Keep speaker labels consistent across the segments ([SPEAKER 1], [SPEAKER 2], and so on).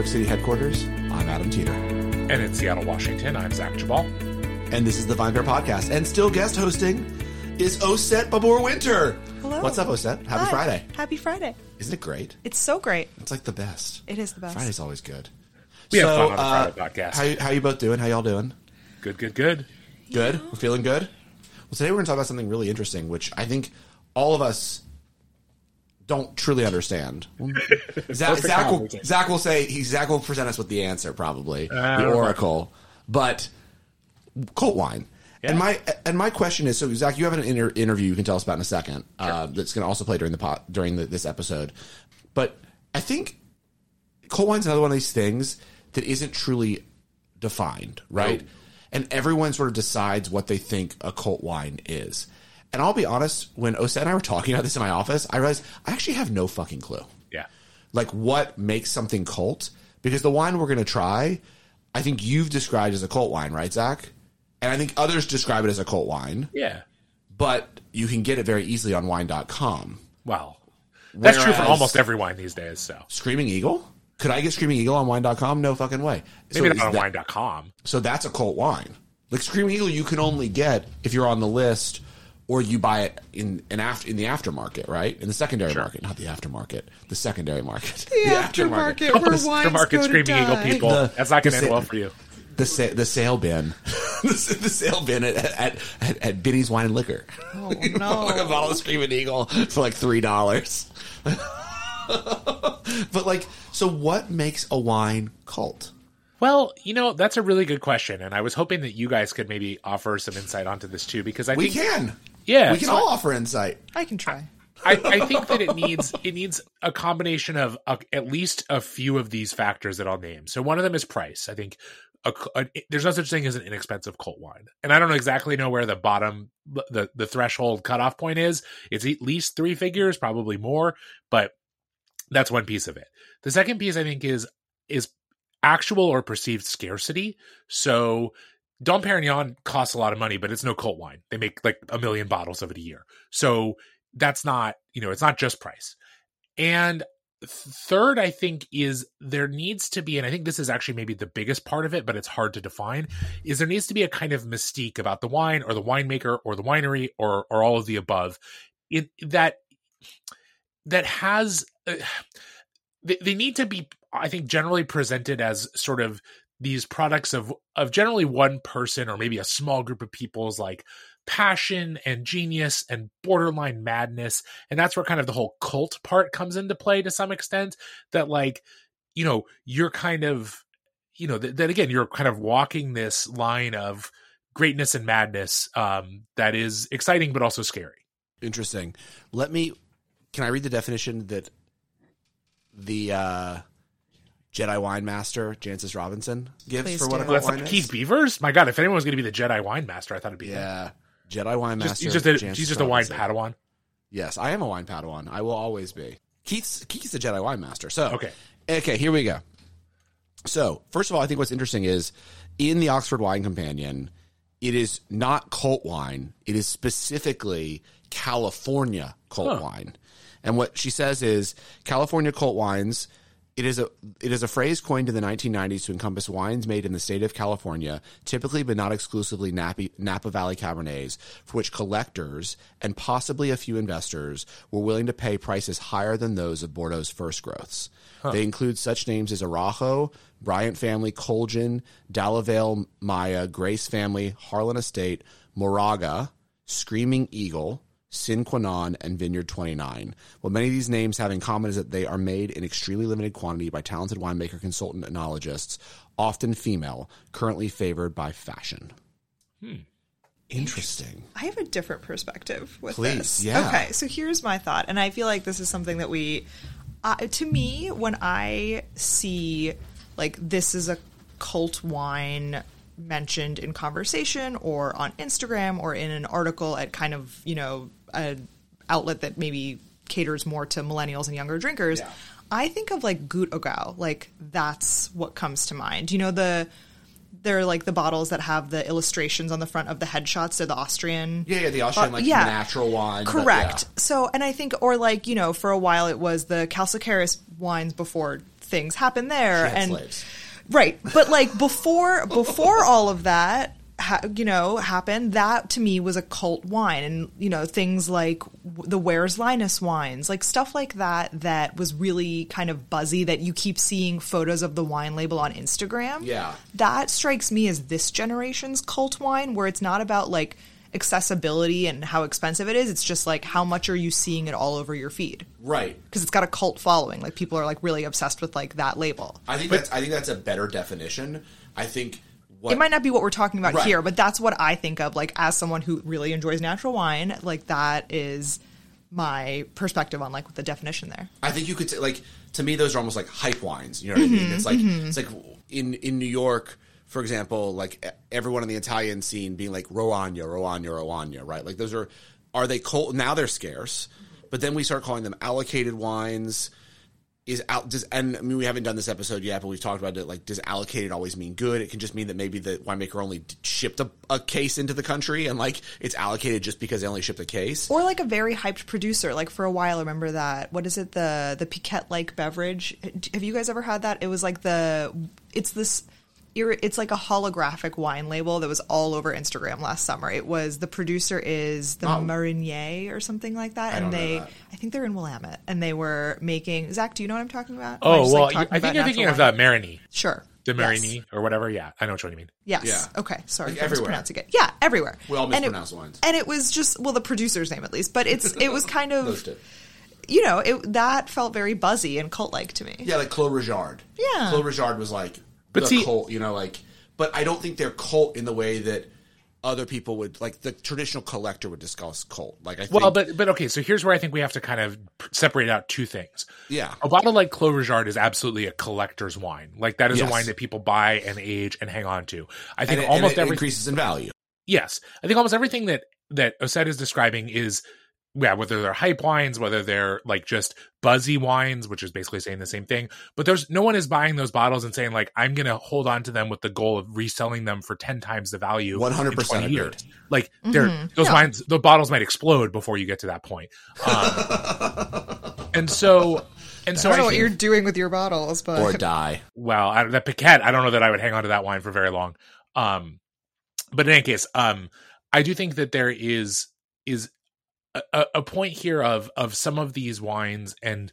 [SPEAKER 1] VinePair's New York City headquarters, I'm Adam Teeter.
[SPEAKER 2] And in Seattle, Washington, I'm Zach Geballe.
[SPEAKER 1] And this is the VinePair Podcast. And still guest hosting is Oset Babur Winter.
[SPEAKER 3] Hello.
[SPEAKER 1] What's up, Oset? Happy
[SPEAKER 3] Hi.
[SPEAKER 1] Friday.
[SPEAKER 3] Happy Friday.
[SPEAKER 1] Isn't it great?
[SPEAKER 3] It's so great.
[SPEAKER 1] It's like the best.
[SPEAKER 3] It is the best.
[SPEAKER 1] Friday's always good.
[SPEAKER 2] We have fun on the
[SPEAKER 1] uh,
[SPEAKER 2] Friday podcast.
[SPEAKER 1] How, you- how you both doing? How y'all doing?
[SPEAKER 2] Good, good, good.
[SPEAKER 1] Good? We're feeling good? Well, today we're going to talk about something really interesting, which I think all of us don't truly understand. Zach, Zach, will. Zach will say, he, Zach will present us with the answer, probably,
[SPEAKER 2] I
[SPEAKER 1] the oracle. But cult wine. And my and my question is so Zach, you have an inter- interview you can tell us about in a second. Uh, that's going to also play during the pot during the, this episode. But I think cult wine's another one of these things that isn't truly defined, right? And everyone sort of decides what they think a cult wine is. And I'll be honest, when Oset and I were talking about this in my office, I realized I actually have no fucking clue.
[SPEAKER 2] Yeah.
[SPEAKER 1] Like what makes something cult? Because the wine we're going to try, I think you've described as a cult wine, right, Zach? And I think others describe it as a cult wine,
[SPEAKER 2] Yeah.
[SPEAKER 1] but you can get it very easily on wine.com.
[SPEAKER 2] Well, that's true for almost every wine these days. So
[SPEAKER 1] Screaming Eagle? Could I get Screaming Eagle on wine.com? No fucking way.
[SPEAKER 2] maybe
[SPEAKER 1] is
[SPEAKER 2] not on
[SPEAKER 1] that-
[SPEAKER 2] wine.com.
[SPEAKER 1] So that's a cult wine. Like Screaming Eagle, you can only get if you're on the list or you buy it in an after in the aftermarket, right? In the secondary market, not the aftermarket, the secondary market,
[SPEAKER 3] The, aftermarket where
[SPEAKER 2] The
[SPEAKER 3] wines
[SPEAKER 2] market
[SPEAKER 3] go to
[SPEAKER 2] screaming eagle
[SPEAKER 3] die.
[SPEAKER 2] people.
[SPEAKER 1] The-
[SPEAKER 2] that's not going to end well for you.
[SPEAKER 1] the sa- the sale bin, the, the sale bin at at, at, at Benny's Wine and Liquor.
[SPEAKER 3] Oh no.
[SPEAKER 1] like a bottle of Screaming Eagle for like three dollars. but like, so what makes a wine cult?
[SPEAKER 2] Well, you know, that's a really good question. And I was hoping that you guys could maybe offer some insight onto this too, because I
[SPEAKER 1] We
[SPEAKER 2] think,
[SPEAKER 1] can,
[SPEAKER 2] yeah,
[SPEAKER 1] we can
[SPEAKER 2] so
[SPEAKER 1] all offer insight.
[SPEAKER 3] I can try.
[SPEAKER 2] I, I think that it needs it needs a combination of uh at least a few of these factors that I'll name. So one of them is price. I think a, a, there's no such thing as an inexpensive cult wine, and I don't exactly know where the bottom the the threshold cutoff point is. It's at least three figures, probably more, but that's one piece of it. The second piece I think is is actual or perceived scarcity. So Dom Perignon costs a lot of money, but it's no cult wine. They make like a million bottles of it a year. So that's not, you know, it's not just price. And third, I think, is there needs to be, and I think this is actually maybe the biggest part of it, but it's hard to define, is there needs to be a kind of mystique about the wine or the winemaker or the winery or or all of the above. It that that has uh, they, they need to be i think generally presented as sort of these products of of generally one person or maybe a small group of people's like passion and genius and borderline madness and that's where kind of the whole cult part comes into play to some extent that like you know you're kind of you know that, that again you're kind of walking this line of greatness and madness um that is exciting but also scary
[SPEAKER 1] Interesting. Let me. Can I read the definition that the uh, Jedi wine master Jancis Robinson gives
[SPEAKER 3] Please
[SPEAKER 1] for what
[SPEAKER 3] do.
[SPEAKER 1] a
[SPEAKER 2] Well, that's
[SPEAKER 1] wine
[SPEAKER 2] like
[SPEAKER 1] is?
[SPEAKER 2] Keith Beavers. My God, if anyone was going to be the Jedi wine master, I thought it'd be him.
[SPEAKER 1] Yeah, Jedi wine master.
[SPEAKER 2] Just, he's just a, he's just a wine
[SPEAKER 1] Robinson.
[SPEAKER 2] Padawan.
[SPEAKER 1] Yes, I am a wine Padawan. I will always be. Keith's Keith's the Jedi wine master. So
[SPEAKER 2] Okay.
[SPEAKER 1] okay, here we go. So first of all, I think what's interesting is in the Oxford Wine Companion, it is not cult wine. It is specifically California cult
[SPEAKER 2] Huh.
[SPEAKER 1] wine. And what she says is California cult wines. It is a it is a phrase coined in the 1990s to encompass wines made in the state of California, typically but not exclusively Napa, Napa Valley Cabernets, for which collectors and possibly a few investors were willing to pay prices higher than those of Bordeaux's first growths. They include such names as Araujo, Bryant Family, Colgin, Dalla Valle Maya, Grace Family, Harlan Estate, Moraga, Screaming Eagle, Sine Qua Non, and Vineyard 29. What many of these names have in common is that they are made in extremely limited quantity by talented winemaker consultant enologists, often female, currently favored by fashion. Interesting.
[SPEAKER 3] I have a different perspective with
[SPEAKER 1] Please,
[SPEAKER 3] this.
[SPEAKER 1] yeah.
[SPEAKER 3] Okay, so here's my thought, and I feel like this is something that we, uh, to me, when I see like this is a cult wine mentioned in conversation or on Instagram or in an article at kind of you know an outlet that maybe caters more to millennials and younger drinkers. I think of like Gut Oggau, like that's what comes to mind. You know the they're like the bottles that have the illustrations on the front of the headshots. They're the Austrian.
[SPEAKER 1] Yeah, yeah, the Austrian,
[SPEAKER 3] Uh,
[SPEAKER 1] like
[SPEAKER 3] yeah.
[SPEAKER 1] natural wine. but
[SPEAKER 3] Correct.
[SPEAKER 1] yeah.
[SPEAKER 3] So, and I think, or like, you know, for a while it was the Calcaris wines before things happened there
[SPEAKER 1] She
[SPEAKER 3] and right but like before before all of that ha- you know happened that to me was a cult wine and you know things like the where's linus wines like stuff like that that was really kind of buzzy that you keep seeing photos of the wine label on instagram
[SPEAKER 1] Yeah.
[SPEAKER 3] that strikes me as this generation's cult wine where it's not about like accessibility and how expensive it is it's just like how much are you seeing it all over your feed
[SPEAKER 1] Right.
[SPEAKER 3] because it's got a cult following like people are like really obsessed with like that label
[SPEAKER 1] I think that's I think that's a better definition. I think what
[SPEAKER 3] it might not be what we're talking about
[SPEAKER 1] Right.
[SPEAKER 3] here but that's what i think of like as someone who really enjoys natural wine like that is my perspective on like the definition there
[SPEAKER 1] I think you could say, like to me those are almost like hype wines. You know what I mean? It's like mm-hmm. it's like in in New York, for example, like everyone in the Italian scene being like Roagna, Roagna, Roagna, right? Like those are are they cold now? They're scarce, but then we start calling them allocated wines. Is out does and I mean we haven't done this episode yet, but we've talked about it. Like, does allocated always mean good? It can just mean that maybe the winemaker only shipped a, a case into the country, and like it's allocated just because they only shipped a case.
[SPEAKER 3] or like a very hyped producer like for a while I remember that what is it the the piquette like beverage have you guys ever had that it was like the it's this it's like a holographic wine label that was all over instagram last summer it was the producer is the
[SPEAKER 1] Oh.
[SPEAKER 3] marinier or something like that
[SPEAKER 1] don't
[SPEAKER 3] and they
[SPEAKER 1] that.
[SPEAKER 3] i think they're in willamette and they were making zach do you know what i'm talking about oh, I
[SPEAKER 2] Oh
[SPEAKER 3] just,
[SPEAKER 2] well,
[SPEAKER 3] like, talking
[SPEAKER 2] I think you're thinking
[SPEAKER 3] natural
[SPEAKER 2] of the
[SPEAKER 3] wine?
[SPEAKER 2] Marini,
[SPEAKER 3] sure
[SPEAKER 2] the
[SPEAKER 3] Yes.
[SPEAKER 2] Or whatever. Yeah, I know what you mean.
[SPEAKER 3] Yes.
[SPEAKER 1] Yeah.
[SPEAKER 3] Okay. Sorry
[SPEAKER 1] Like
[SPEAKER 3] for
[SPEAKER 1] everywhere.
[SPEAKER 3] mispronouncing it. Yeah, everywhere.
[SPEAKER 1] We all
[SPEAKER 3] And it-
[SPEAKER 1] wines.
[SPEAKER 3] And it was just well, the producer's name at least, but it's it was kind of you know it that felt very buzzy and cult like to me.
[SPEAKER 1] Yeah, like Clos Rougeard.
[SPEAKER 3] Yeah.
[SPEAKER 1] Clos Rougeard was like
[SPEAKER 2] But
[SPEAKER 1] the
[SPEAKER 2] see-
[SPEAKER 1] cult, you know, like. But I don't think they're cult in the way that other people would, like the traditional collector would discuss cult. Like I think,
[SPEAKER 2] Well, but but okay, so here's where I think we have to kind of separate out two things.
[SPEAKER 1] yeah,
[SPEAKER 2] A bottle like Clos Rougeard is absolutely a collector's wine. Like that is
[SPEAKER 1] Yes.
[SPEAKER 2] a wine that people buy and age and hang on to. I think
[SPEAKER 1] it,
[SPEAKER 2] almost every
[SPEAKER 1] increases in value.
[SPEAKER 2] yes, I think almost everything that that Osed is describing is yeah, whether they're hype wines, whether they're like just buzzy wines, which is basically saying the same thing. But there's no one is buying those bottles and saying like I'm gonna hold on to them with the goal of reselling them for ten times the value.
[SPEAKER 1] 100%
[SPEAKER 2] in 20
[SPEAKER 1] agreed.
[SPEAKER 2] years. Like they're
[SPEAKER 3] Mhm.
[SPEAKER 2] those
[SPEAKER 3] Yeah.
[SPEAKER 2] wines, the bottles might explode before you get to that point. Um, and so, and so
[SPEAKER 3] I don't know
[SPEAKER 2] I
[SPEAKER 3] what you're doing with your bottles, but
[SPEAKER 1] Or die.
[SPEAKER 2] well, I, that Piquette, I don't know that I would hang on to that wine for very long. Um, but in any case, um, I do think that there is is a, a- point here of of some of these wines, and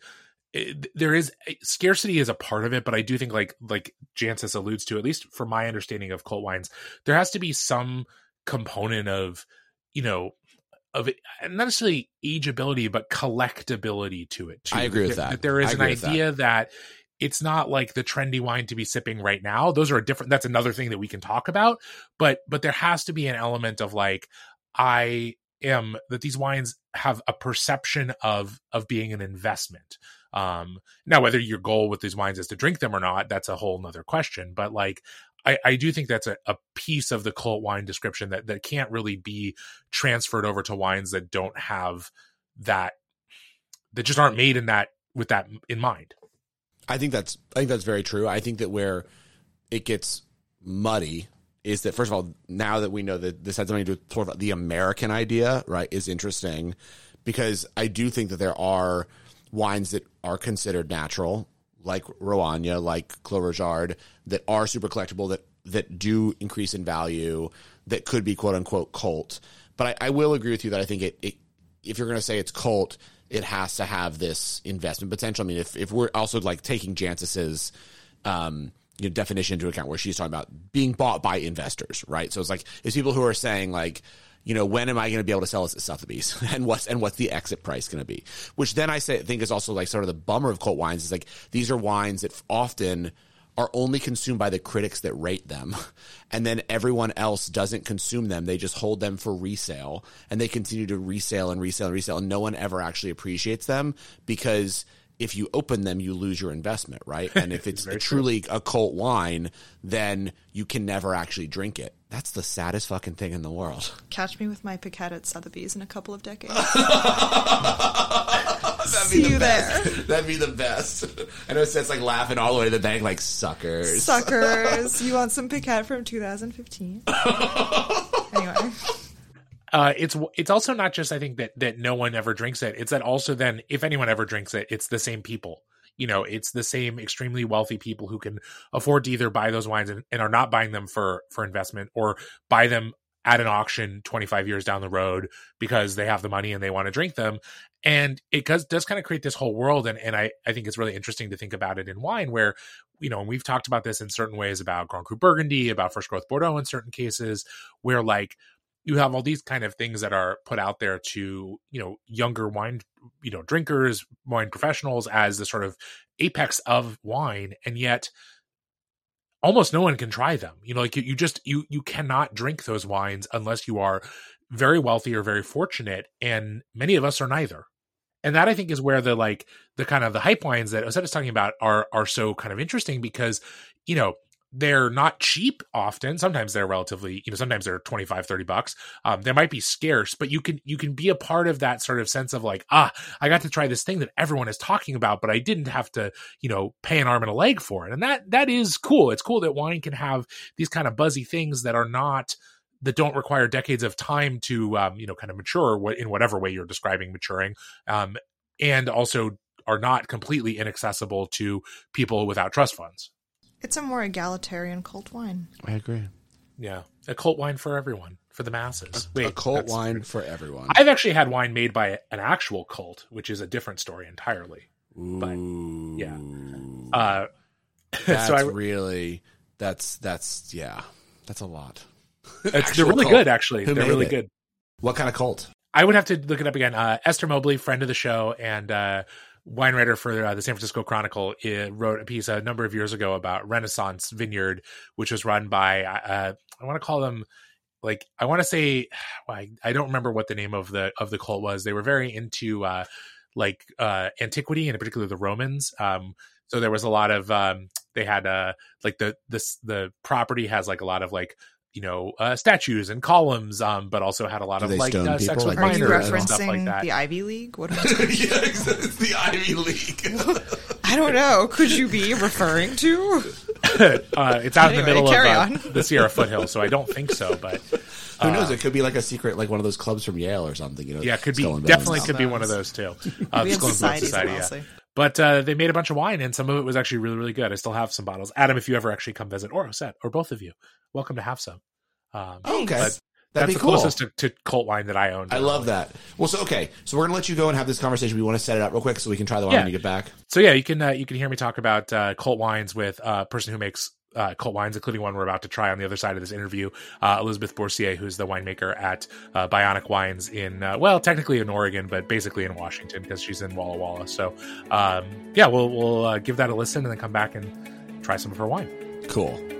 [SPEAKER 2] it, there is eh, scarcity is a part of it. But I do think, like like Jancis alludes to, at least for my understanding of cult wines, there has to be some component of you know of it, eh, not necessarily ageability, but collectability to it. Too.
[SPEAKER 1] I agree with
[SPEAKER 2] There-
[SPEAKER 1] that.
[SPEAKER 2] there is an
[SPEAKER 1] with that.
[SPEAKER 2] idea that it's not like the trendy wine to be sipping right now those are a different that's another thing that we can talk about but but there has to be an element of like i am that these wines have a perception of of being an investment um now whether your goal with these wines is to drink them or not that's a whole nother question but like I, I do think that's a, a piece of the cult wine description that, that can't really be transferred over to wines that don't have that that just aren't made in that with that in mind
[SPEAKER 1] I think that's I think that's very true. I think that where it gets muddy is that first of all, now that we know that this has something to do with the American idea, right, is interesting because I do think that there are wines that are considered natural, like Roagna, like Clos that are super collectible, that that do increase in value, that could be quote unquote cult. But I, I will agree with you that I think it, it if you're going to say it's cult, it has to have this investment potential. I mean, if, if we're also like taking Jancis's um, you know, definition into account, where she's talking about being bought by investors, right? So it's like it's people who are saying like, you know, when am I going to be able to sell this at Sotheby's, and what's and what's the exit price going to be? Which then I say think is also like sort of the bummer of cult wines is like these are wines that often are only consumed by the critics that rate them. And then everyone else doesn't consume them. They just hold them for resale and they continue to resale and resale and resale. And no one ever actually appreciates them because if you open them, you lose your investment, right? And if it's truly a cult wine, then you can never actually drink it. That's the saddest fucking thing in the world.
[SPEAKER 3] catch me with my piquette at Sotheby's in a couple of decades.
[SPEAKER 1] That'd
[SPEAKER 3] See you there.
[SPEAKER 1] That'd be the best. I know it's like laughing all the way to the bank like suckers.
[SPEAKER 3] Suckers, you want some piquette from 2015? anyway,
[SPEAKER 2] uh, it's it's also not just I think that that no one ever drinks it. It's that also then if anyone ever drinks it, it's the same people. you know it's the same extremely wealthy people who can afford to either buy those wines and, and are not buying them for for investment or buy them at an auction 25 years down the road because they have the money and they want to drink them and it does, does kind of create this whole world and, and I, I think it's really interesting to think about it in wine where you know and we've talked about this in certain ways about grand cru burgundy about first growth bordeaux in certain cases where like you have all these kind of things that are put out there to you know younger wine you know drinkers wine professionals as the sort of apex of wine and yet almost no one can try them. You know like you, you just you you cannot drink those wines unless you are very wealthy or very fortunate and many of us are neither. And that i think is where the like the kind of the hype wines that Osetta is talking about are are so kind of interesting because you know they're not cheap often. Sometimes they're relatively you know sometimes they're 25 30 bucks. Um, they might be scarce but you can you can be a part of that sort of sense of like ah i got to try this thing that everyone is talking about but i didn't have to you know pay an arm and a leg for it. And that that is cool. It's cool that wine can have these kind of buzzy things that are not that don't require decades of time to um, you know kind of mature in whatever way you're describing maturing um, and also are not completely inaccessible to people without trust funds
[SPEAKER 3] It's a more egalitarian cult wine.
[SPEAKER 1] I agree.
[SPEAKER 2] Yeah, a cult wine for everyone, for the masses.
[SPEAKER 1] a cult
[SPEAKER 2] that's-
[SPEAKER 1] wine for everyone.
[SPEAKER 2] I've actually had wine made by an actual cult, which is a different story entirely.
[SPEAKER 1] Ooh.
[SPEAKER 2] yeah. Uh,
[SPEAKER 1] That's
[SPEAKER 2] so I,
[SPEAKER 1] really that's that's yeah. That's a lot.
[SPEAKER 2] it's, they're really
[SPEAKER 1] cult.
[SPEAKER 2] good, actually.
[SPEAKER 1] Who
[SPEAKER 2] they're really
[SPEAKER 1] it?
[SPEAKER 2] good.
[SPEAKER 1] What kind of cult?
[SPEAKER 2] I would have to look it up again. Uh, Esther Mobley, friend of the show and uh, wine writer for uh, the San Francisco Chronicle, uh, wrote a piece a number of years ago about Renaissance Vineyard, which was run by uh, I want to call them like I want to say well, I, I don't remember what the name of the of the cult was. They were very into uh, like uh, antiquity and in particular the Romans. Um, so there was a lot of um, they had uh, like the this the property has like a lot of like you know uh, statues and columns, um, but also had a lot
[SPEAKER 1] Do
[SPEAKER 2] of like
[SPEAKER 1] stone
[SPEAKER 2] uh, sex
[SPEAKER 1] people?
[SPEAKER 2] with
[SPEAKER 1] Like,
[SPEAKER 2] minors and stuff like that.
[SPEAKER 3] the Ivy League? What am I,
[SPEAKER 1] yeah, it's the Ivy League.
[SPEAKER 3] I don't know. Could you be referring to?
[SPEAKER 2] uh, it's out in the middle of uh, the Sierra foothills, so I don't think so. But
[SPEAKER 1] Who knows? It could be like a secret, like one of those clubs from Yale or something. You know,
[SPEAKER 2] yeah, it could be
[SPEAKER 1] Skull and Bones.
[SPEAKER 2] definitely could be one of those too. Uh,
[SPEAKER 3] we have
[SPEAKER 2] Skull and Bones
[SPEAKER 3] societies
[SPEAKER 2] Society,
[SPEAKER 3] in
[SPEAKER 2] yeah. But uh, they made a bunch of wine, and some of it was actually really, really good. I still have some bottles. Adam, if you ever actually come visit, or Oset, or both of you, welcome to have some. Um,
[SPEAKER 1] Oh, okay, that'd
[SPEAKER 2] that's
[SPEAKER 1] be
[SPEAKER 2] the
[SPEAKER 1] cool.
[SPEAKER 2] closest to, to cult wine that I own.
[SPEAKER 1] I love that. Well, so okay, so we're gonna let you go and have this conversation. We want to set it up real quick so we can try the wine
[SPEAKER 2] Yeah.
[SPEAKER 1] when you get back.
[SPEAKER 2] So yeah, you can uh, you can hear me talk about uh, cult wines with a person who makes uh, cult wines, including one we're about to try on the other side of this interview, uh, Elizabeth Bourcier, who's the winemaker at uh, Bionic Wines in uh, well, technically in Oregon, but basically in Washington because she's in Walla Walla. So um, yeah, we'll we'll uh, give that a listen and then come back and try some of her wine.
[SPEAKER 1] Cool.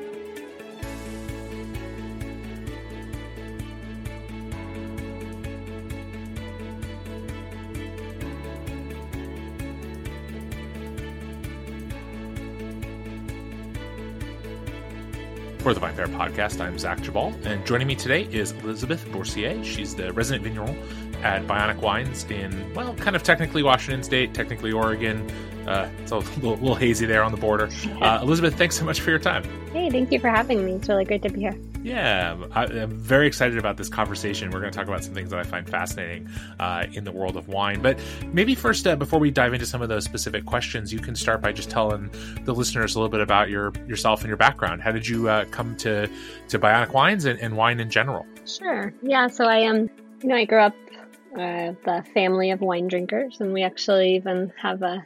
[SPEAKER 2] For the VinePair podcast, I'm Zach Geballe, and joining me today is Elizabeth Bourcier. She's the resident vigneron at Bionic Wines in, well, kind of technically Washington State, technically Oregon. Uh, it's a little, little hazy there on the border. Uh, Elizabeth, thanks so much for your time.
[SPEAKER 4] Hey, thank you for having me. It's really great to be here.
[SPEAKER 2] Yeah, I, I'm very excited about this conversation. We're going to talk about some things that I find fascinating uh, in the world of wine. But maybe first, uh, before we dive into some of those specific questions, you can start by just telling the listeners a little bit about your yourself and your background. How did you uh, come to to Bionic Wines and, and wine in general?
[SPEAKER 4] Sure. Yeah. So I Um, you know, I grew up uh, the family of wine drinkers, and we actually even have a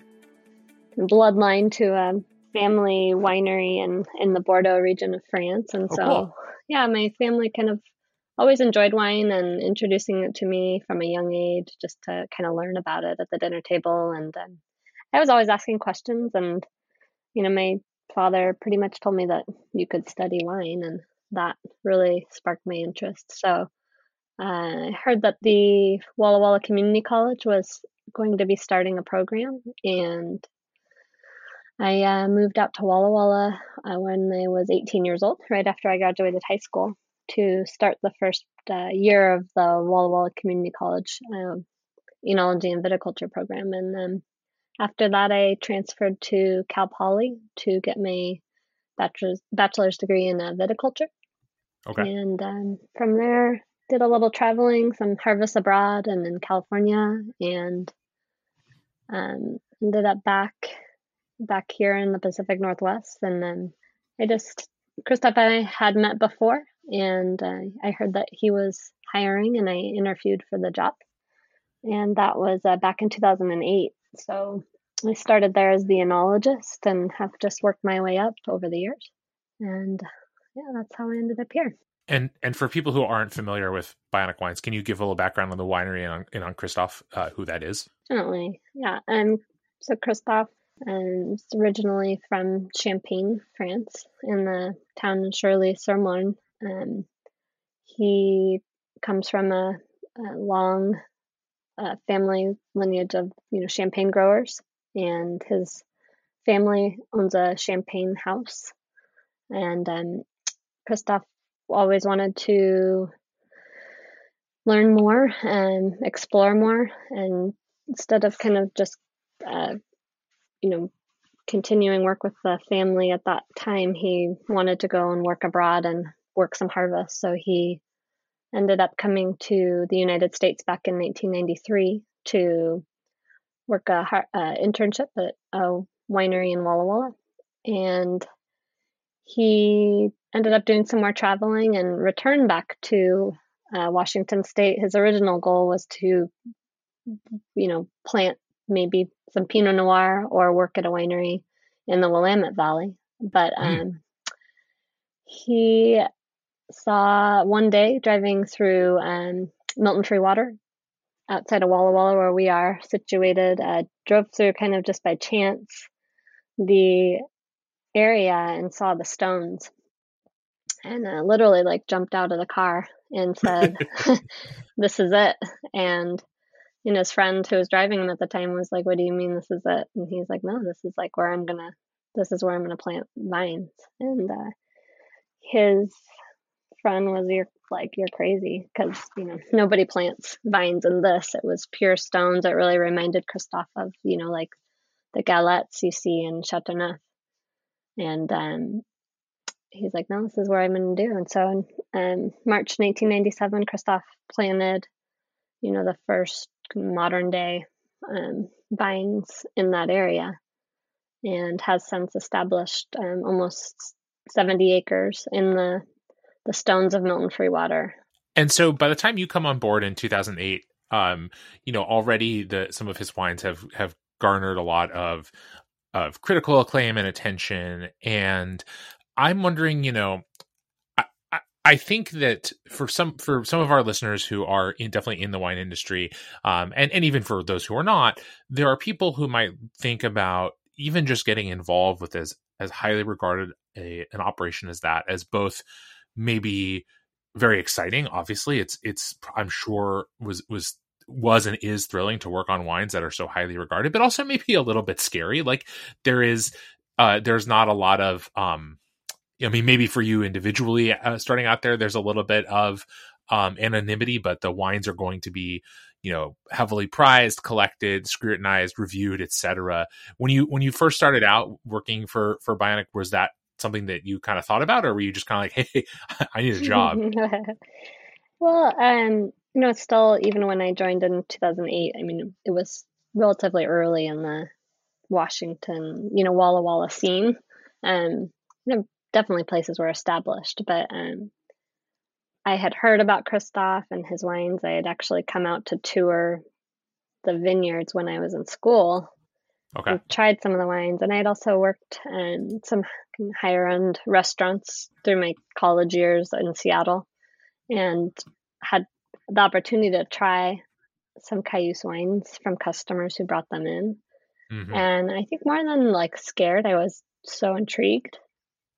[SPEAKER 4] bloodline to a family winery in in the Bordeaux region of France. And
[SPEAKER 2] Oh,
[SPEAKER 4] so,
[SPEAKER 2] cool.
[SPEAKER 4] Yeah, my family kind of always enjoyed wine and introducing it to me from a young age, just to kind of learn about it at the dinner table. And um, I was always asking questions, and you know, my father pretty much told me that you could study wine, and that really sparked my interest. So uh, I heard that the Walla Walla Community College was going to be starting a program, and I uh, moved out to Walla Walla uh, when I was 18 years old, right after I graduated high school, to start the first uh, year of the Walla Walla Community College um, enology and viticulture program. And then after that, I transferred to Cal Poly to get my bachelor's bachelor's degree in uh, viticulture.
[SPEAKER 2] Okay.
[SPEAKER 4] And um, from there, did a little traveling, some harvests abroad and in California, and um, ended up back back here in the Pacific Northwest. And then I just, Christoph and I had met before, and uh, I heard that he was hiring, and I interviewed for the job. And that was uh, back in 2008. So I started there as the enologist and have just worked my way up over the years. And yeah, that's how I ended up here.
[SPEAKER 2] And and for people who aren't familiar with Bionic Wines, can you give a little background on the winery and on, and on Christoph, uh, who that is?
[SPEAKER 4] Definitely, yeah. Um, so Christoph um, is originally from Champagne, France, in the town of Charly-sur-Marne. Um, he comes from a, a long uh, family lineage of you know champagne growers, and his family owns a champagne house. And um, Christoph always wanted to learn more and explore more, and instead of kind of just uh, you know continuing work with the family at that time, he wanted to go and work abroad and work some harvest. So he ended up coming to the United States back in 1993 to work a, a internship at a winery in Walla Walla, and he ended up doing some more traveling and returned back to uh, Washington State. His original goal was to, you know, plant maybe some Pinot Noir or work at a winery in the Willamette Valley, but hmm. um, mm. he saw one day driving through um, Milton-Freewater outside of Walla Walla, where we are situated. Uh, drove through kind of just by chance the area and saw the stones, and uh, literally like jumped out of the car and said, "This is it." And and his friend who was driving him at the time was like, "What do you mean this is it?" And he's like, "No, this is like where I'm gonna. This is where I'm gonna plant vines." And uh, his friend was you're like you're crazy because you know nobody plants vines in this it was pure stones it really reminded Christophe of you know like the galettes you see in chateauneuf and um, he's like no this is where i'm to do and so in um, march 1997 Christophe planted you know the first modern day um, vines in that area and has since established um, almost 70 acres in the the Stones of Milton-Freewater.
[SPEAKER 2] And so by the time you come on board in 2008, um, you know, already the some of his wines have have garnered a lot of of critical acclaim and attention. And I'm wondering, you know, I, think that for some for some of our listeners who are in, definitely in the wine industry, um, and and even for those who are not, there are people who might think about even just getting involved with as as highly regarded a, an operation as that as both maybe very exciting. Obviously, it's it's I'm sure was was was and is thrilling to work on wines that are so highly regarded, but also maybe a little bit scary. Like there is uh there's not a lot of um I mean maybe for you individually uh, starting out there there's a little bit of um anonymity, but the wines are going to be you know heavily prized collected scrutinized reviewed etc when you when you first started out working for for bionic was that something that you kind of thought about, or were you just kind of like, hey, I need a job?
[SPEAKER 4] well, um, you know, still, even when I joined in 2008, I mean, it was relatively early in the Washington, you know, Walla Walla scene. Um, you know, definitely places were established, but um, I had heard about Christoph and his wines. I had actually come out to tour the vineyards when I was in school.
[SPEAKER 2] Okay.
[SPEAKER 4] tried some of the wines, and I had also worked in some higher end restaurants through my college years in Seattle and had the opportunity to try some Cayuse wines from customers who brought them in. Mm-hmm. And I think more than like scared, I was so intrigued.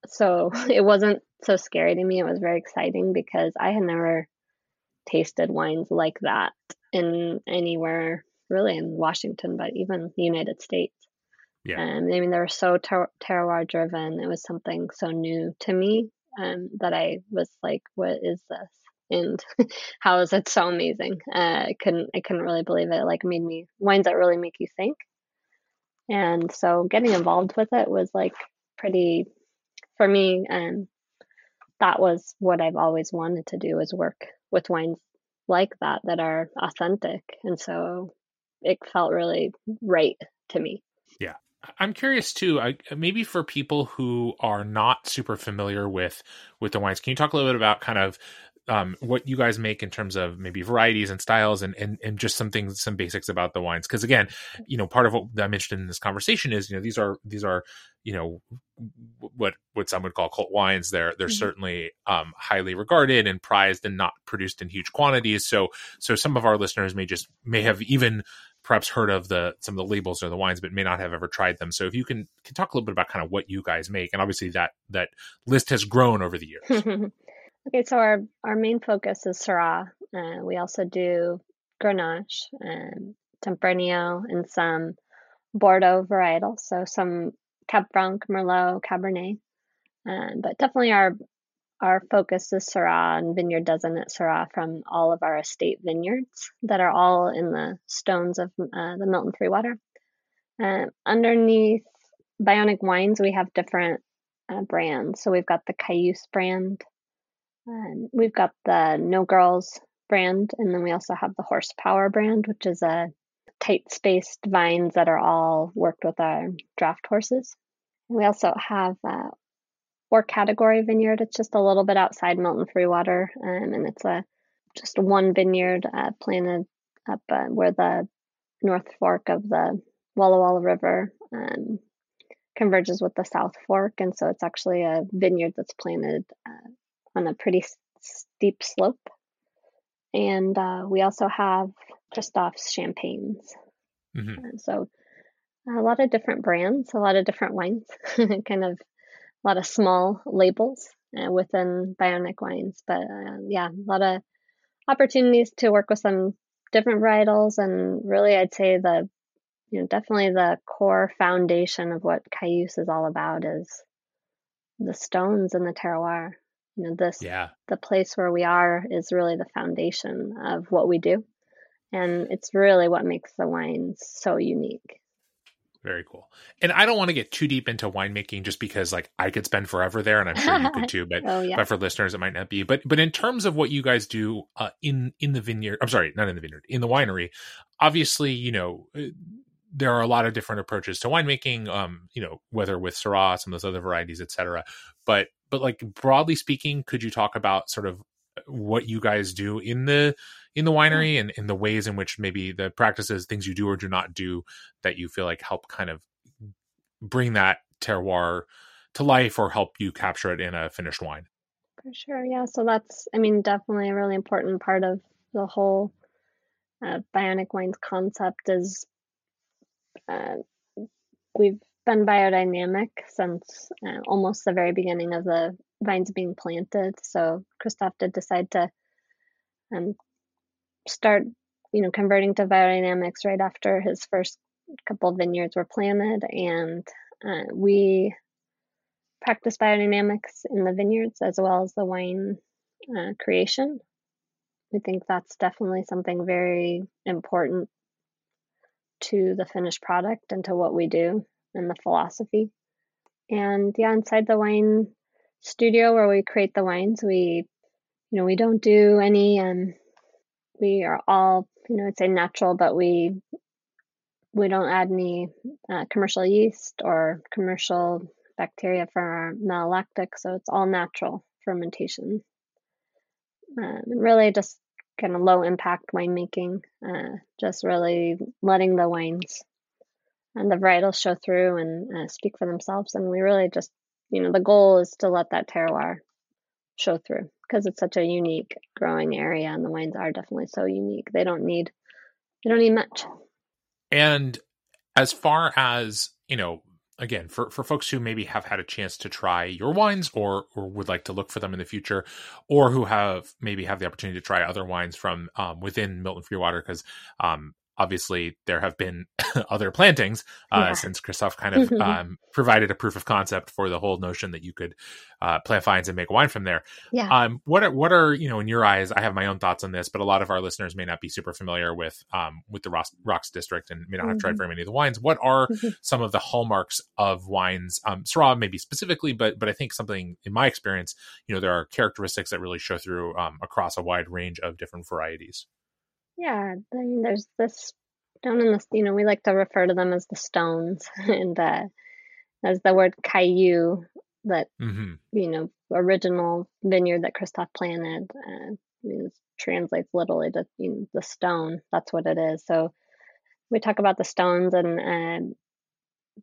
[SPEAKER 4] So it wasn't so scary to me. It was very exciting because I had never tasted wines like that in anywhere really in Washington, but even the United States. Yeah. Um, I mean, they were so ter- terroir driven. It was something so new to me um, that I was like, "What is this?" And how is it so amazing? Uh, I couldn't, I couldn't really believe it. it. Like, made me wines that really make you think. And so, getting involved with it was like pretty, for me. Um, that was what I've always wanted to do: is work with wines like that that are authentic. And so, it felt really right to me.
[SPEAKER 2] Yeah. I'm curious too. I, maybe for people who are not super familiar with with the wines, can you talk a little bit about kind of um, what you guys make in terms of maybe varieties and styles and, and, and just some things, some basics about the wines. Cause again, you know, part of what I'm interested in this conversation is, you know, these are, these are, you know, what, what some would call cult wines. They're, they're mm-hmm. certainly, um, highly regarded and prized and not produced in huge quantities. So, so some of our listeners may just, may have even perhaps heard of the some of the labels or the wines but may not have ever tried them so if you can, can talk a little bit about kind of what you guys make and obviously that that list has grown over the years
[SPEAKER 4] Okay, so our, our main focus is Syrah. Uh, we also do Grenache, and Tempranillo, and some Bordeaux varietals. So some Cab Franc, Merlot, Cabernet. Um, but definitely our our focus is Syrah and Vineyard at Syrah from all of our estate vineyards that are all in the stones of uh, the Milton-Freewater. Uh, underneath Bionic Wines, we have different uh, brands. So we've got the Cayuse brand, and we've got the No Girls brand, and then we also have the Horsepower brand, which is a tight spaced vines that are all worked with our draft horses. We also have uh, Hors Catégorie Vineyard. It's just a little bit outside Milton-Freewater, um, and it's a just one vineyard uh, planted up uh, where the North Fork of the Walla Walla River um, converges with the South Fork, and so it's actually a vineyard that's planted uh, on a pretty steep slope. And uh, we also have Christophe's champagnes. Mm-hmm. so a lot of different brands, a lot of different wines, kind of a lot of small labels uh, within Bionic Wines. But uh, yeah, a lot of opportunities to work with some different varietals. And really, I'd say the, you know, definitely the core foundation of what Cayuse is all about is the stones and the terroir you know this yeah. the place where we are is really the foundation of what we do. And it's really what makes the wine so unique.
[SPEAKER 2] Very cool. And i don't want to get too deep into winemaking just because like i could spend forever there and i'm sure you could too but, oh, yeah. but for listeners it might not be. But but in terms of what you guys do uh, in in the vineyard i'm sorry not in the vineyard in the winery obviously you know uh, there are a lot of different approaches to winemaking um you know whether with syrah some of those other varieties etc but but like broadly speaking, could you talk about sort of what you guys do in the in the winery and in the ways in which maybe the practices, things you do or do not do that you feel like help kind of bring that terroir to life or help you capture it in a finished wine?
[SPEAKER 4] For sure, yeah. So that's, I mean, definitely a really important part of the whole uh, bionic wines concept is uh, we've been biodynamic since uh, almost the very beginning of the vines being planted. So Christophe did decide to um, start, you know, converting to biodynamics right after his first couple vineyards were planted, and uh, we practice biodynamics in the vineyards as well as the wine uh, creation. We think that's definitely something very important to the finished product and to what we do and the philosophy. And yeah, inside the wine studio where we create the wines, we, you know, we don't do any, um, we are all, you know, I'd say natural, but we, we don't add any uh, commercial yeast or commercial bacteria for our malolactic, so it's all natural fermentation. Um, really just kind of low impact winemaking, uh, just really letting the wines and the varietals show through and uh, speak for themselves. And we really just, you know, the goal is to let that terroir show through because it's such a unique growing area, and the wines are definitely so unique. They don't need, they don't need much.
[SPEAKER 2] And as far as you know, again for, for folks who maybe have had a chance to try your wines or or would like to look for them in the future or who have maybe have the opportunity to try other wines from um, within milton-freewater because um, obviously there have been other plantings uh, yeah. since Christoph kind of um, provided a proof of concept for the whole notion that you could uh, plant vines and make wine from there.
[SPEAKER 4] Yeah.
[SPEAKER 2] Um, what are what are you know in your eyes? I have my own thoughts on this, but a lot of our listeners may not be super familiar with um, with the Ross, Rocks district and may not have mm-hmm. tried very many of the wines. What are mm-hmm. some of the hallmarks of wines? Um, Syrah maybe specifically, but but I think something in my experience, you know, there are characteristics that really show through um, across a wide range of different varieties.
[SPEAKER 4] Yeah, I mean, there's this down in the you know we like to refer to them as the stones and uh, as the word Cailloux that
[SPEAKER 2] hmm
[SPEAKER 4] you know original vineyard that Christoph planted uh, means translates literally to you know, the stone. That's what it is. So we talk about the stones and um,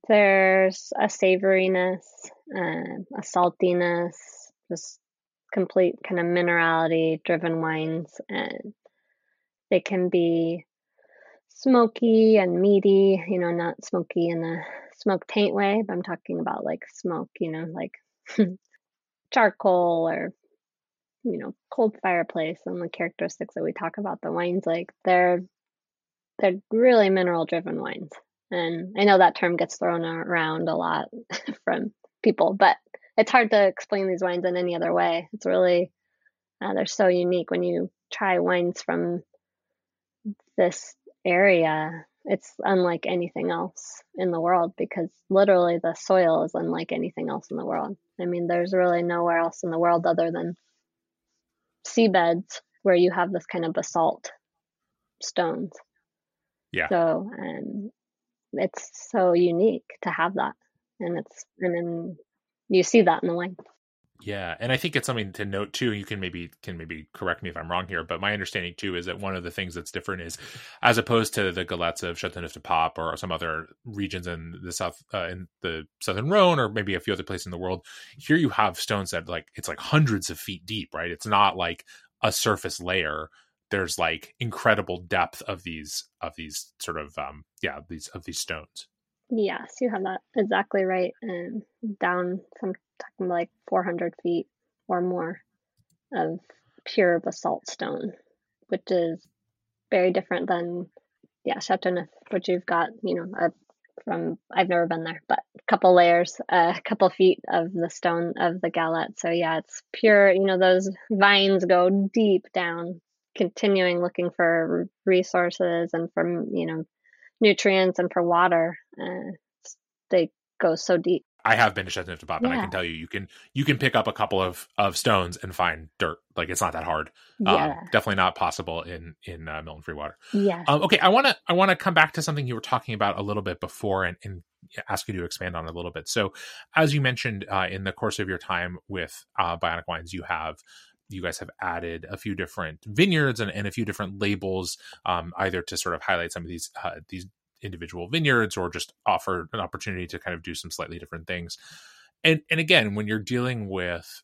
[SPEAKER 4] there's a savoriness, uh, a saltiness, just complete kind of minerality driven wines and they can be smoky and meaty, you know, not smoky in a smoke taint way, but I'm talking about like smoke, you know, like charcoal or you know, cold fireplace and the characteristics that we talk about the wines like they're they're really mineral driven wines. And I know that term gets thrown around a lot from people, but it's hard to explain these wines in any other way. It's really uh, they're so unique when you try wines from this area. It's unlike anything else in the world because literally the soil is unlike anything else in the world. I mean, there's really nowhere else in the world other than seabeds where you have this kind of basalt stones.
[SPEAKER 2] Yeah.
[SPEAKER 4] So um, it's so unique to have that, and it's and then you see that in the wine.
[SPEAKER 2] Yeah, and I think it's something to note too. You can maybe can maybe correct me if I'm wrong here, but my understanding too is that one of the things that's different is, as opposed to the galettes of Châteauneuf-du-Pape or some other regions in the south uh, in the southern Rhone or maybe a few other places in the world, here you have stones that like it's like hundreds of feet deep, right? It's not like a surface layer. There's like incredible depth of these of these sort of um yeah these of these stones.
[SPEAKER 4] Yes, you have that exactly right. And down some talking like 400 feet or more of pure basalt stone, which is very different than yeah Chateauneuf, which you've got you know a, from I've never been there, but a couple layers, a couple feet of the stone of the galette. So yeah, it's pure. You know those vines go deep down, continuing looking for resources and from, you know nutrients and for water. Uh, they go so deep.
[SPEAKER 2] I have been to Châteauneuf-du-Pape, and I can tell you, you can you can pick up a couple of of stones and find dirt. Like it's not that hard. Um,
[SPEAKER 4] Yeah.
[SPEAKER 2] definitely not possible in in uh, Milton-Freewater.
[SPEAKER 4] yeah.
[SPEAKER 2] Um, okay, I want to I want to come back to something you were talking about a little bit before, and, and ask you to expand on it a little bit. So, as you mentioned uh, in the course of your time with uh, Bionic Wines, you have you guys have added a few different vineyards and, and a few different labels, um, either to sort of highlight some of these uh, these individual vineyards or just offer an opportunity to kind of do some slightly different things. And and again, when you're dealing with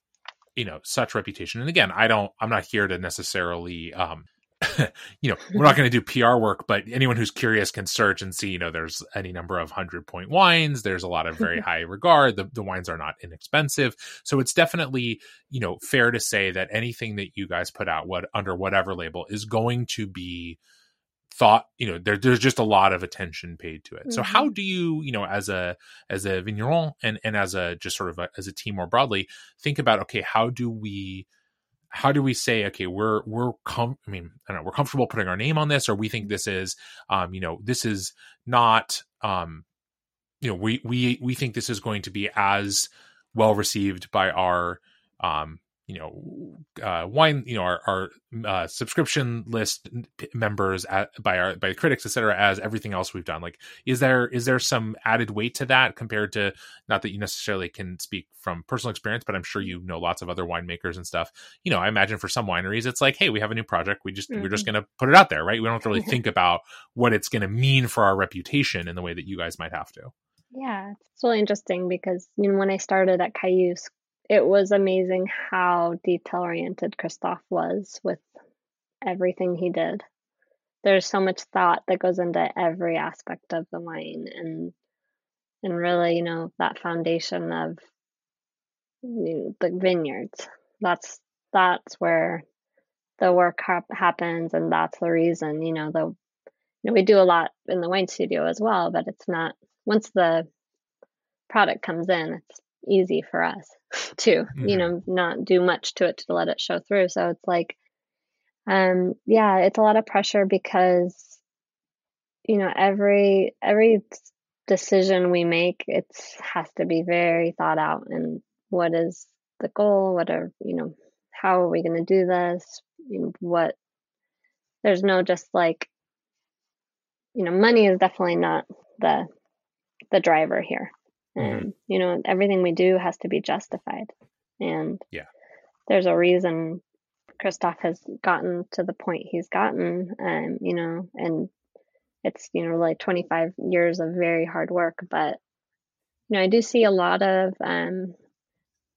[SPEAKER 2] you know such reputation, and again, I don't, I'm not here to necessarily. Um, you know, we're not going to do PR work, but anyone who's curious can search and see, you know, there's any number of hundred point wines. There's a lot of very high regard. The, the wines are not inexpensive. So it's definitely, you know, fair to say that anything that you guys put out what under whatever label is going to be thought, you know, there, there's just a lot of attention paid to it. So
[SPEAKER 4] Mhm.
[SPEAKER 2] how do you, you know, as a, as a vigneron and, and as a, just sort of a, as a team more broadly, think about, okay, how do we, how do we say okay we're we're com- i mean i don't know we're comfortable putting our name on this or we think this is um you know this is not um you know we we we think this is going to be as well received by our um you know uh wine you know our, our uh subscription list members at, by our by critics etc as everything else we've done. Like is there is there some added weight to that compared to not that you necessarily can speak from personal experience but i'm sure you know lots of other winemakers and stuff. You know i imagine for some wineries it's like hey we have a new project. We just we're just going to put it out there right? We don't really think about what it's going to mean for our reputation in the way that you guys might have to.
[SPEAKER 4] Yeah, it's really interesting because you know when I started at Cayuse, it was amazing how detail oriented Christoph was with everything he did. There's so much thought that goes into every aspect of the wine and and really, you know, that foundation of you know, the vineyards. That's that's where the work hap- happens and that's the reason, you know, the you know, we do a lot in the wine studio as well, but it's not once the product comes in, it's easy for us to, you
[SPEAKER 2] Mhm.
[SPEAKER 4] know, not do much to it to let it show through. So it's like, um, yeah, it's a lot of pressure because, you know, every every decision we make, it has to be very thought out. And what is the goal? What are you know, how are we going to do this? You know, what? There's no just like you know, money is definitely not the the driver here. And
[SPEAKER 2] Mhm.
[SPEAKER 4] you know, everything we do has to be justified. And
[SPEAKER 2] Yeah.
[SPEAKER 4] there's a reason Christophe has gotten to the point he's gotten, um, you know, and it's you know like 25 years of very hard work. But you know, I do see a lot of um,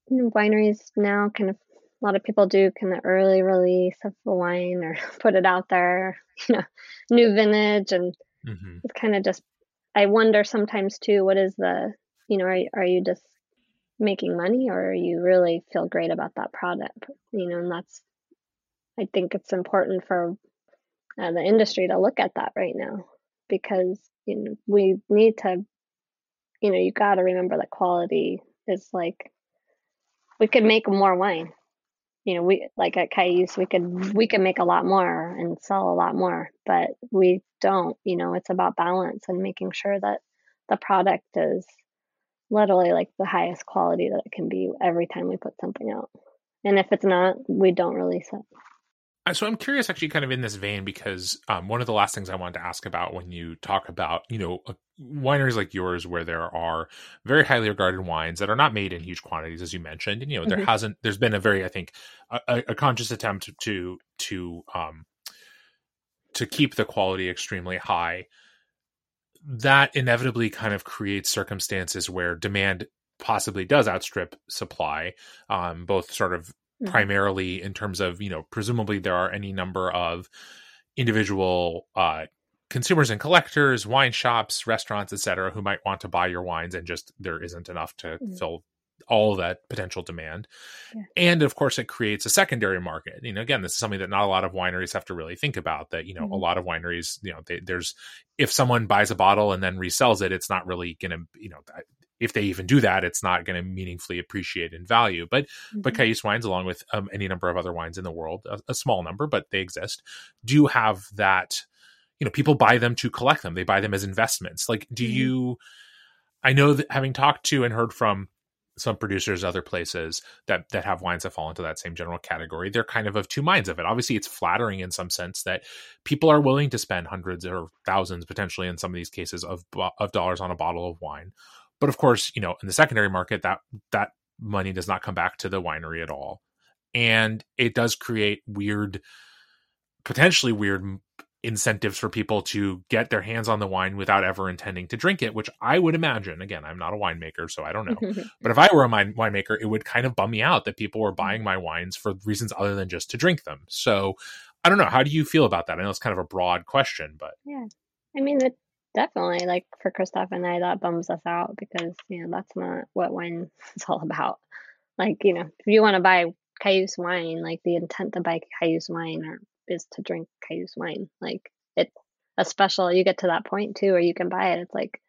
[SPEAKER 4] you know, wineries now kind of a lot of people do kind of early release of the wine or put it out there, you know, new vintage and
[SPEAKER 2] hmm
[SPEAKER 4] it's kind of just I wonder sometimes too what is the you know are are you just making money or you really feel great about that product? You know and that's I think it's important for uh, the industry to look at that right now because you know we need to you know you got to remember that quality is like we could make more wine. You know we like at Cayuse we could we could make a lot more and sell a lot more but we don't you know it's about balance and making sure that the product is literally like the highest quality that it can be every time we put something out and if it's not we don't release it
[SPEAKER 2] Uh, So I'm curious, actually, kind of in this vein, because um, one of the last things I wanted to ask about when you talk about, you know, uh, wineries like yours, where there are very highly regarded wines that are not made in huge quantities, as you mentioned, and you know, there
[SPEAKER 4] Mhm.
[SPEAKER 2] hasn't, there's been a very, I think, a, a a conscious attempt to to um to keep the quality extremely high. That inevitably kind of creates circumstances where demand possibly does outstrip supply, um, both sort of
[SPEAKER 4] Mhm.
[SPEAKER 2] primarily in terms of you know presumably there are any number of individual uh consumers and collectors wine shops restaurants etc who might want to buy your wines and just there isn't enough to
[SPEAKER 4] Mhm.
[SPEAKER 2] fill all that potential demand
[SPEAKER 4] Yeah.
[SPEAKER 2] and of course it creates a secondary market you know again this is something that not a lot of wineries have to really think about that you know a
[SPEAKER 4] Mhm.
[SPEAKER 2] lot of wineries you know they, there's if someone buys a bottle and then resells it it's not really going to you know if they even do that it's not going to meaningfully appreciate in value but but
[SPEAKER 4] Mhm.
[SPEAKER 2] Cayuse wines, along with um, any number of other wines in the world, a, a small number, but they exist, do have that. You know, people buy them to collect them. They buy them as investments. Like, do
[SPEAKER 4] Mhm.
[SPEAKER 2] you? I know that having talked to and heard from some producers other places that that have wines that fall into that same general category they're kind of of two minds of it. Obviously it's flattering in some sense that people are willing to spend hundreds or thousands potentially in some of these cases of of dollars on a bottle of wine. But of course you know in the secondary market that that money does not come back to the winery at all. And it does create weird potentially weird incentives for people to get their hands on the wine without ever intending to drink it which i would imagine again i'm not a winemaker so i don't know but if i were a wine- winemaker it would kind of bum me out that people were buying my wines for reasons other than just to drink them so i don't know how do you feel about that i know it's kind of a broad question but
[SPEAKER 4] Yeah. I mean, it definitely, like for Christophe and I, that bums us out because, you know, that's not what wine is all about. Like, you know, if you want to buy Cayuse wine, like the intent to buy Cayuse wine or, is to drink Cayuse wine. Like, it's a special, you get to that point too, where you can buy it. It's like,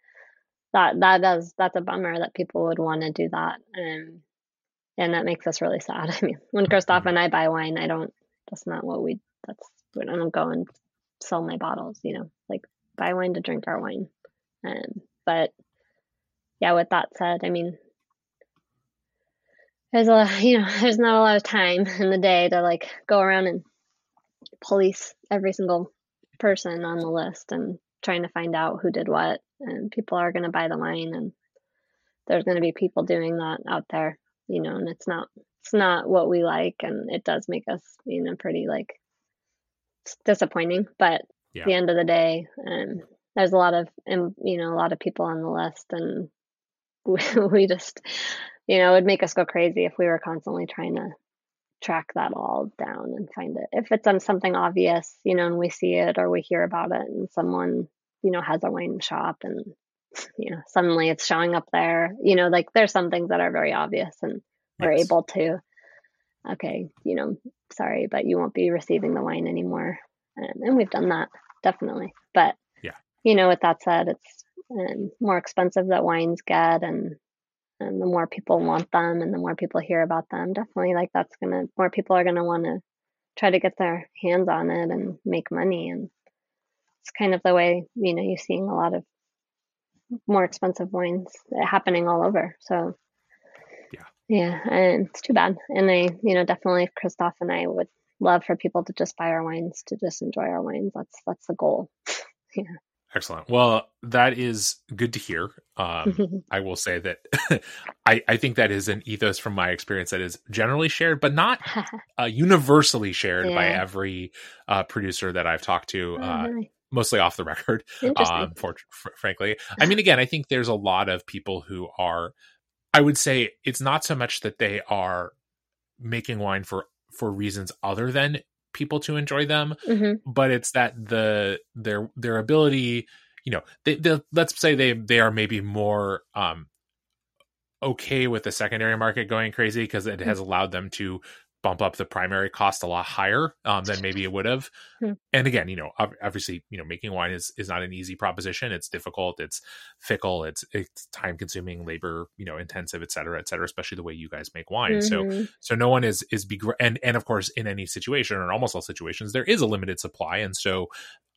[SPEAKER 4] that, that does, that's a bummer that people would want to do that. Um, and that makes us really sad. I mean, when Christophe and I buy wine, I don't, that's not what we, that's, we don't go and sell my bottles, you know, like buy wine to drink our wine. Um, but yeah, with that said, I mean, there's a you know there's not a lot of time in the day to like go around and police every single person on the list and trying to find out who did what. And people are going to buy the wine, and there's going to be people doing that out there, you know. And it's not it's not what we like, and it does make us you know pretty like disappointing. But
[SPEAKER 2] Yeah.
[SPEAKER 4] at the end of the day, um, there's a lot of um, you know a lot of people on the list, and we, we just you know it would make us go crazy if we were constantly trying to track that all down and find it. If it's on something obvious, you know, and we see it or we hear about it, and someone you know has a wine shop and you know suddenly it's showing up there, you know, like there's some things that are very obvious and we're
[SPEAKER 2] Yes.
[SPEAKER 4] able to okay, you know, sorry, but you won't be receiving the wine anymore. Um, and we've done that definitely. But
[SPEAKER 2] Yeah.
[SPEAKER 4] you know, with that said, it's um, more expensive that wines get, and and the more people want them, and the more people hear about them, definitely like that's gonna more people are gonna want to try to get their hands on it and make money, and it's kind of the way you know you're seeing a lot of more expensive wines happening all over. So
[SPEAKER 2] Yeah.
[SPEAKER 4] yeah, and it's too bad. And I, you know, definitely Christophe and I would love for people to just buy our wines to just enjoy our wines. That's that's the goal. yeah.
[SPEAKER 2] Excellent. Well, that is good to hear. Um, I will say that I, I think that is an ethos from my experience that is generally shared, but not uh, universally shared by every uh, producer that I've talked to.
[SPEAKER 4] Oh,
[SPEAKER 2] Uh,
[SPEAKER 4] really?
[SPEAKER 2] mostly off the record, um, for, fr- frankly. I mean, again, I think there's a lot of people who are. I would say it's not so much that they are making wine for for reasons other than people to enjoy them
[SPEAKER 4] hmm
[SPEAKER 2] but it's that the their their ability you know they, they let's say they they are maybe more um okay with the secondary market going crazy because it has allowed them to bump up the primary cost a lot higher um, than maybe it would have
[SPEAKER 4] Hmm.
[SPEAKER 2] and again you know obviously you know making wine is is not an easy proposition it's difficult it's fickle it's it's time consuming labor you know intensive et cetera et cetera especially the way you guys make wine so
[SPEAKER 4] Mhm.
[SPEAKER 2] so no one is is begr- and and of course in any situation or almost all situations there is a limited supply and so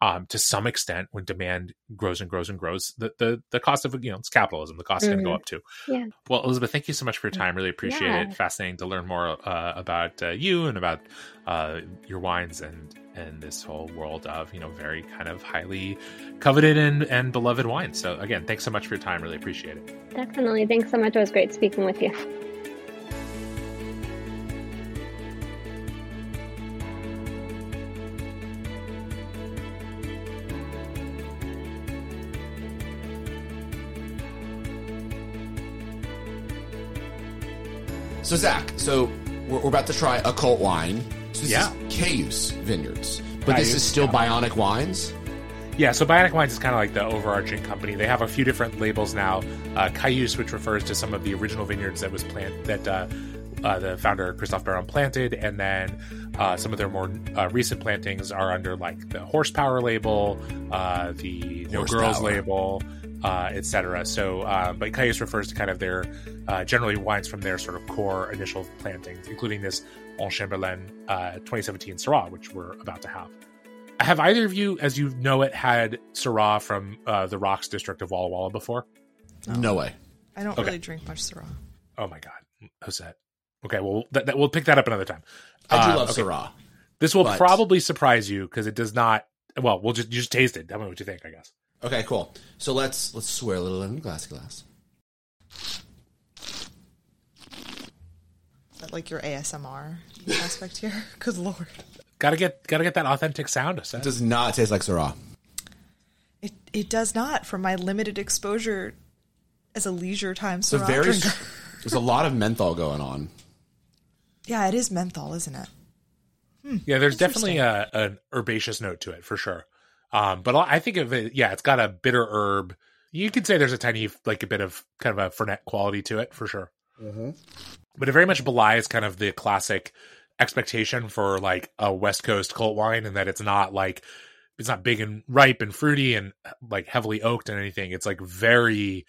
[SPEAKER 2] um to some extent when demand grows and grows and grows the the, the cost of you know it's capitalism the cost is going to go up too
[SPEAKER 4] Yeah.
[SPEAKER 2] well elizabeth thank you so much for your time really appreciate
[SPEAKER 4] Yeah.
[SPEAKER 2] it fascinating to learn more uh, about uh, you and about uh, your wines and and this whole world of you know very kind of highly coveted and and beloved wines so again thanks so much for your time really appreciate it
[SPEAKER 4] Definitely. Thanks so much. It was great speaking with you.
[SPEAKER 1] So Zach, so we're, we're about to try a cult wine. So this
[SPEAKER 2] Yeah.
[SPEAKER 1] is Cayuse Vineyards, but this is still
[SPEAKER 2] yeah.
[SPEAKER 1] Bionic Wines.
[SPEAKER 2] Yeah, so Bionic Wines is kind of like the overarching company. They have a few different labels now. Uh, Cayuse, which refers to some of the original vineyards that was plant that uh, uh, the founder Christophe Baron planted, and then uh, some of their more uh, recent plantings are under like the Horsepower label, uh, the No Girls label, uh, etc. So, uh, but Cayuse refers to kind of their uh, generally wines from their sort of core initial plantings, including this En Chamberlin uh, 2017 Syrah, which we're about to have. Have either of you, as you know it, had Syrah from uh, the Rocks district of Walla Walla before?
[SPEAKER 1] No way.
[SPEAKER 3] I don't
[SPEAKER 2] Okay.
[SPEAKER 3] really drink much Syrah.
[SPEAKER 2] Oh my God, Jose. Okay, well, that, that, we'll pick that up another time.
[SPEAKER 1] I do
[SPEAKER 2] Uh,
[SPEAKER 1] love
[SPEAKER 2] okay.
[SPEAKER 1] Syrah.
[SPEAKER 2] This will
[SPEAKER 1] But-
[SPEAKER 2] probably surprise you because it does not. Well, we'll just you just taste it. Tell me what you think. I guess.
[SPEAKER 1] Okay, cool. So let's let's swear a little in glass glass.
[SPEAKER 3] Is that like your ASMR aspect here? Good lord.
[SPEAKER 2] Gotta get gotta get that authentic sound. Jose.
[SPEAKER 1] It does not taste like Syrah.
[SPEAKER 3] It it does not from my limited exposure as a leisure time
[SPEAKER 1] It's a
[SPEAKER 3] Syrah
[SPEAKER 1] very
[SPEAKER 3] drinker.
[SPEAKER 1] there's a lot of menthol going on.
[SPEAKER 3] Yeah, it is menthol, isn't it? Hmm.
[SPEAKER 2] Yeah, there's definitely a, an herbaceous note to it for sure. Um, but I think of it, yeah, it's got a bitter herb. You could say there's a tiny, like a bit of kind of a fernet quality to it for sure. But it very much belies kind of the classic expectation for like a West Coast cult wine, and that it's not like it's not big and ripe and fruity and like heavily oaked and anything. It's like very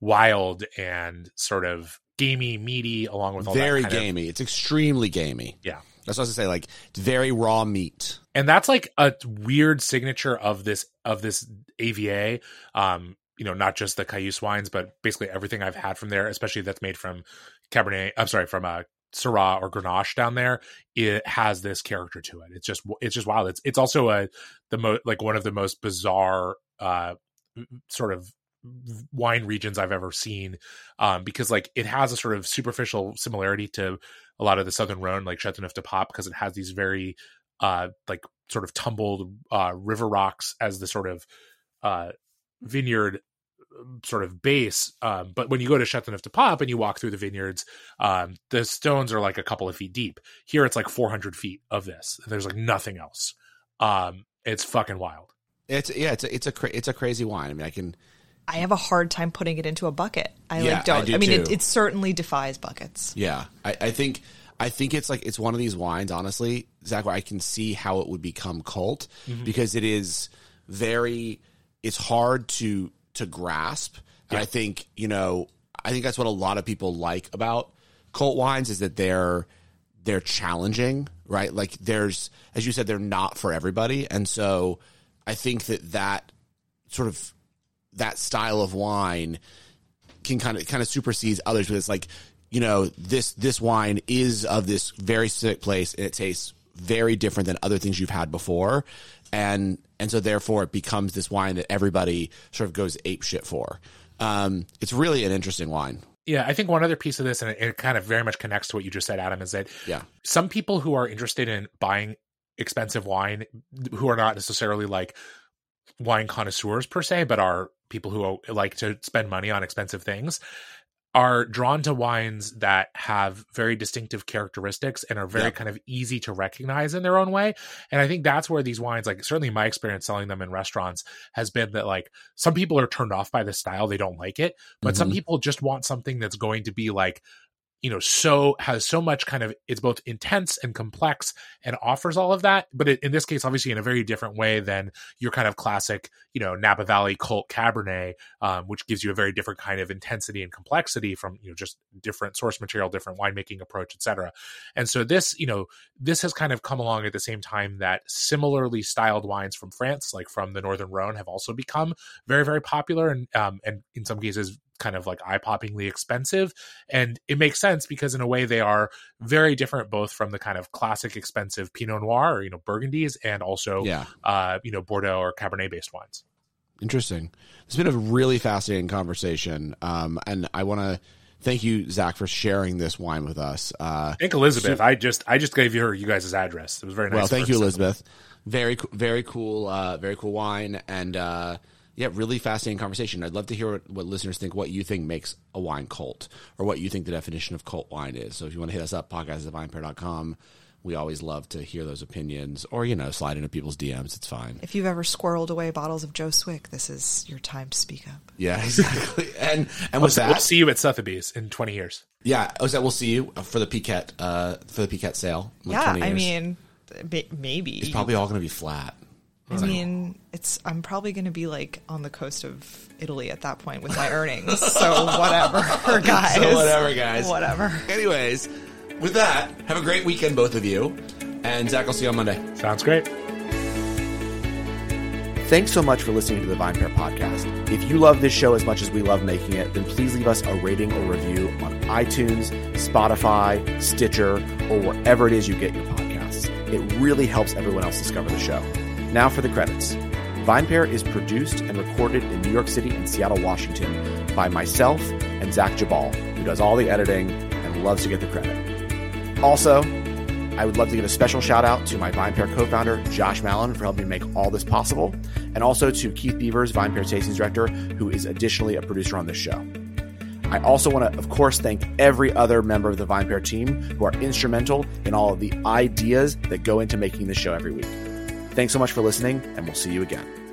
[SPEAKER 2] wild and sort of gamey, meaty, along with all that
[SPEAKER 1] Very
[SPEAKER 2] kind of-
[SPEAKER 1] gamey. It's extremely gamey.
[SPEAKER 2] yeah.
[SPEAKER 1] That's what I was gonna say. Like very raw meat.
[SPEAKER 2] and that's like a weird signature of this of this AVA. Um, you know, not just the Cayuse wines, but basically everything I've had from there, especially that's made from Cabernet. I'm sorry, from a Syrah or Grenache down there. It has this character to it. It's just it's just wild. It's it's also a the most like one of the most bizarre uh sort of wine regions I've ever seen um, because like it has a sort of superficial similarity to a lot of the Southern Rhone, like Chateauneuf du Pape, because it has these very uh, like sort of tumbled uh, river rocks as the sort of uh, vineyard um, sort of base. Um, but when you go to Chateauneuf du Pape and you walk through the vineyards, um, the stones are like a couple of feet deep. Here it's like 400 feet of this. There's like nothing else. Um, it's fucking wild.
[SPEAKER 1] It's yeah. It's a, it's a cra- it's a crazy wine. I mean, I can.
[SPEAKER 3] I have a hard time putting it into a bucket. I
[SPEAKER 1] Yeah,
[SPEAKER 3] like don't.
[SPEAKER 1] I do
[SPEAKER 3] I, mean, it, it certainly defies buckets.
[SPEAKER 1] Yeah, I, I think I think it's like it's one of these wines. Honestly, Zach, where I can see how it would become cult mm-hmm. because it is very. It's hard to to grasp, and I think you know. I think that's what a lot of people like about cult wines is that they're they're challenging, right? Like there's, as you said, they're not for everybody, and so I think that that sort of that style of wine can kind of kind of supersedes others But it's like you know this this wine is of this very specific place and it tastes very different than other things you've had before and and so therefore it becomes this wine that everybody sort of goes ape shit for. Um, it's really an interesting wine.
[SPEAKER 2] Yeah, I think one other piece of this, and it, it kind of very much connects to what you just said, Adam, is that
[SPEAKER 1] Yeah.
[SPEAKER 2] some people who are interested in buying expensive wine, who are not necessarily like wine connoisseurs per se, but are people who like to spend money on expensive things, are drawn to wines that have very distinctive characteristics and are very kind of easy to recognize in their own way. And I think that's where these wines, like certainly my experience selling them in restaurants, has been that like some people are turned off by the style, they don't like it, but some
[SPEAKER 1] Mhm.
[SPEAKER 2] people just want something that's going to be like you know so has so much kind of it's both intense and complex and offers all of that but it, in this case obviously in a very different way than your kind of classic you know napa valley cult cabernet um, which gives you a very different kind of intensity and complexity from you know just different source material different winemaking approach etc and so this you know this has kind of come along at the same time that similarly styled wines from france like from the northern rhone have also become very very popular and um, and in some cases kind of like eye-poppingly expensive and it makes sense because in a way they are very different both from the kind of classic expensive pinot noir or you know burgundies and also
[SPEAKER 1] Yeah.
[SPEAKER 2] uh you know bordeaux or cabernet based wines
[SPEAKER 1] Interesting. It's been a really fascinating conversation. Um, and I want to thank you, Zach, for sharing this wine with us. Uh,
[SPEAKER 2] thank elizabeth i just i just gave you her you guys' address it was very nice
[SPEAKER 1] well, thank you, Elizabeth. Very, very cool, uh, very cool wine. And, uh, yeah, really fascinating conversation. I'd love to hear what, what listeners think, what you think makes a wine cult, or what you think the definition of cult wine is. So if you want to hit us up, podcast at vinepair.com. We always love to hear those opinions, or, you know, slide into people's DMs. It's fine.
[SPEAKER 3] If you've ever squirreled away bottles of Joe Swick, this is your time to speak up.
[SPEAKER 1] Yeah, exactly. and and with
[SPEAKER 2] we'll
[SPEAKER 1] that,
[SPEAKER 2] see you at sotheby's in 20 years
[SPEAKER 1] Yeah, oh, so we'll see you for the Piquet uh, for the Piquet sale. in like
[SPEAKER 3] yeah,
[SPEAKER 1] 20
[SPEAKER 3] I mean, maybe.
[SPEAKER 1] it's probably all going to be flat.
[SPEAKER 3] I mean, it's. I'm probably going to be like on the coast of Italy at that point with my earnings. so whatever, guys.
[SPEAKER 1] So whatever, guys.
[SPEAKER 3] Whatever.
[SPEAKER 1] Anyways, with that, have a great weekend, both of you. And Zach, I'll see you on Monday.
[SPEAKER 2] sounds great
[SPEAKER 1] Thanks so much for listening to the VinePair podcast. If you love this show as much as we love making it, then please leave us a rating or review on iTunes, Spotify, Stitcher, or wherever it is you get your podcasts. It really helps everyone else discover the show. Now for the credits. VinePair is produced and recorded in New York City and Seattle, Washington by myself and Zach Geballe, who does all the editing and loves to get the credit. Also, I would love to give a special shout out to my VinePair co-founder, Josh Malin, for helping me make all this possible, and also to Keith Beavers, VinePair Tastings Director, who is additionally a producer on this show. I also want to, of course, thank every other member of the VinePair team who are instrumental in all of the ideas that go into making this show every week. Thanks so much for listening, and we'll see you again.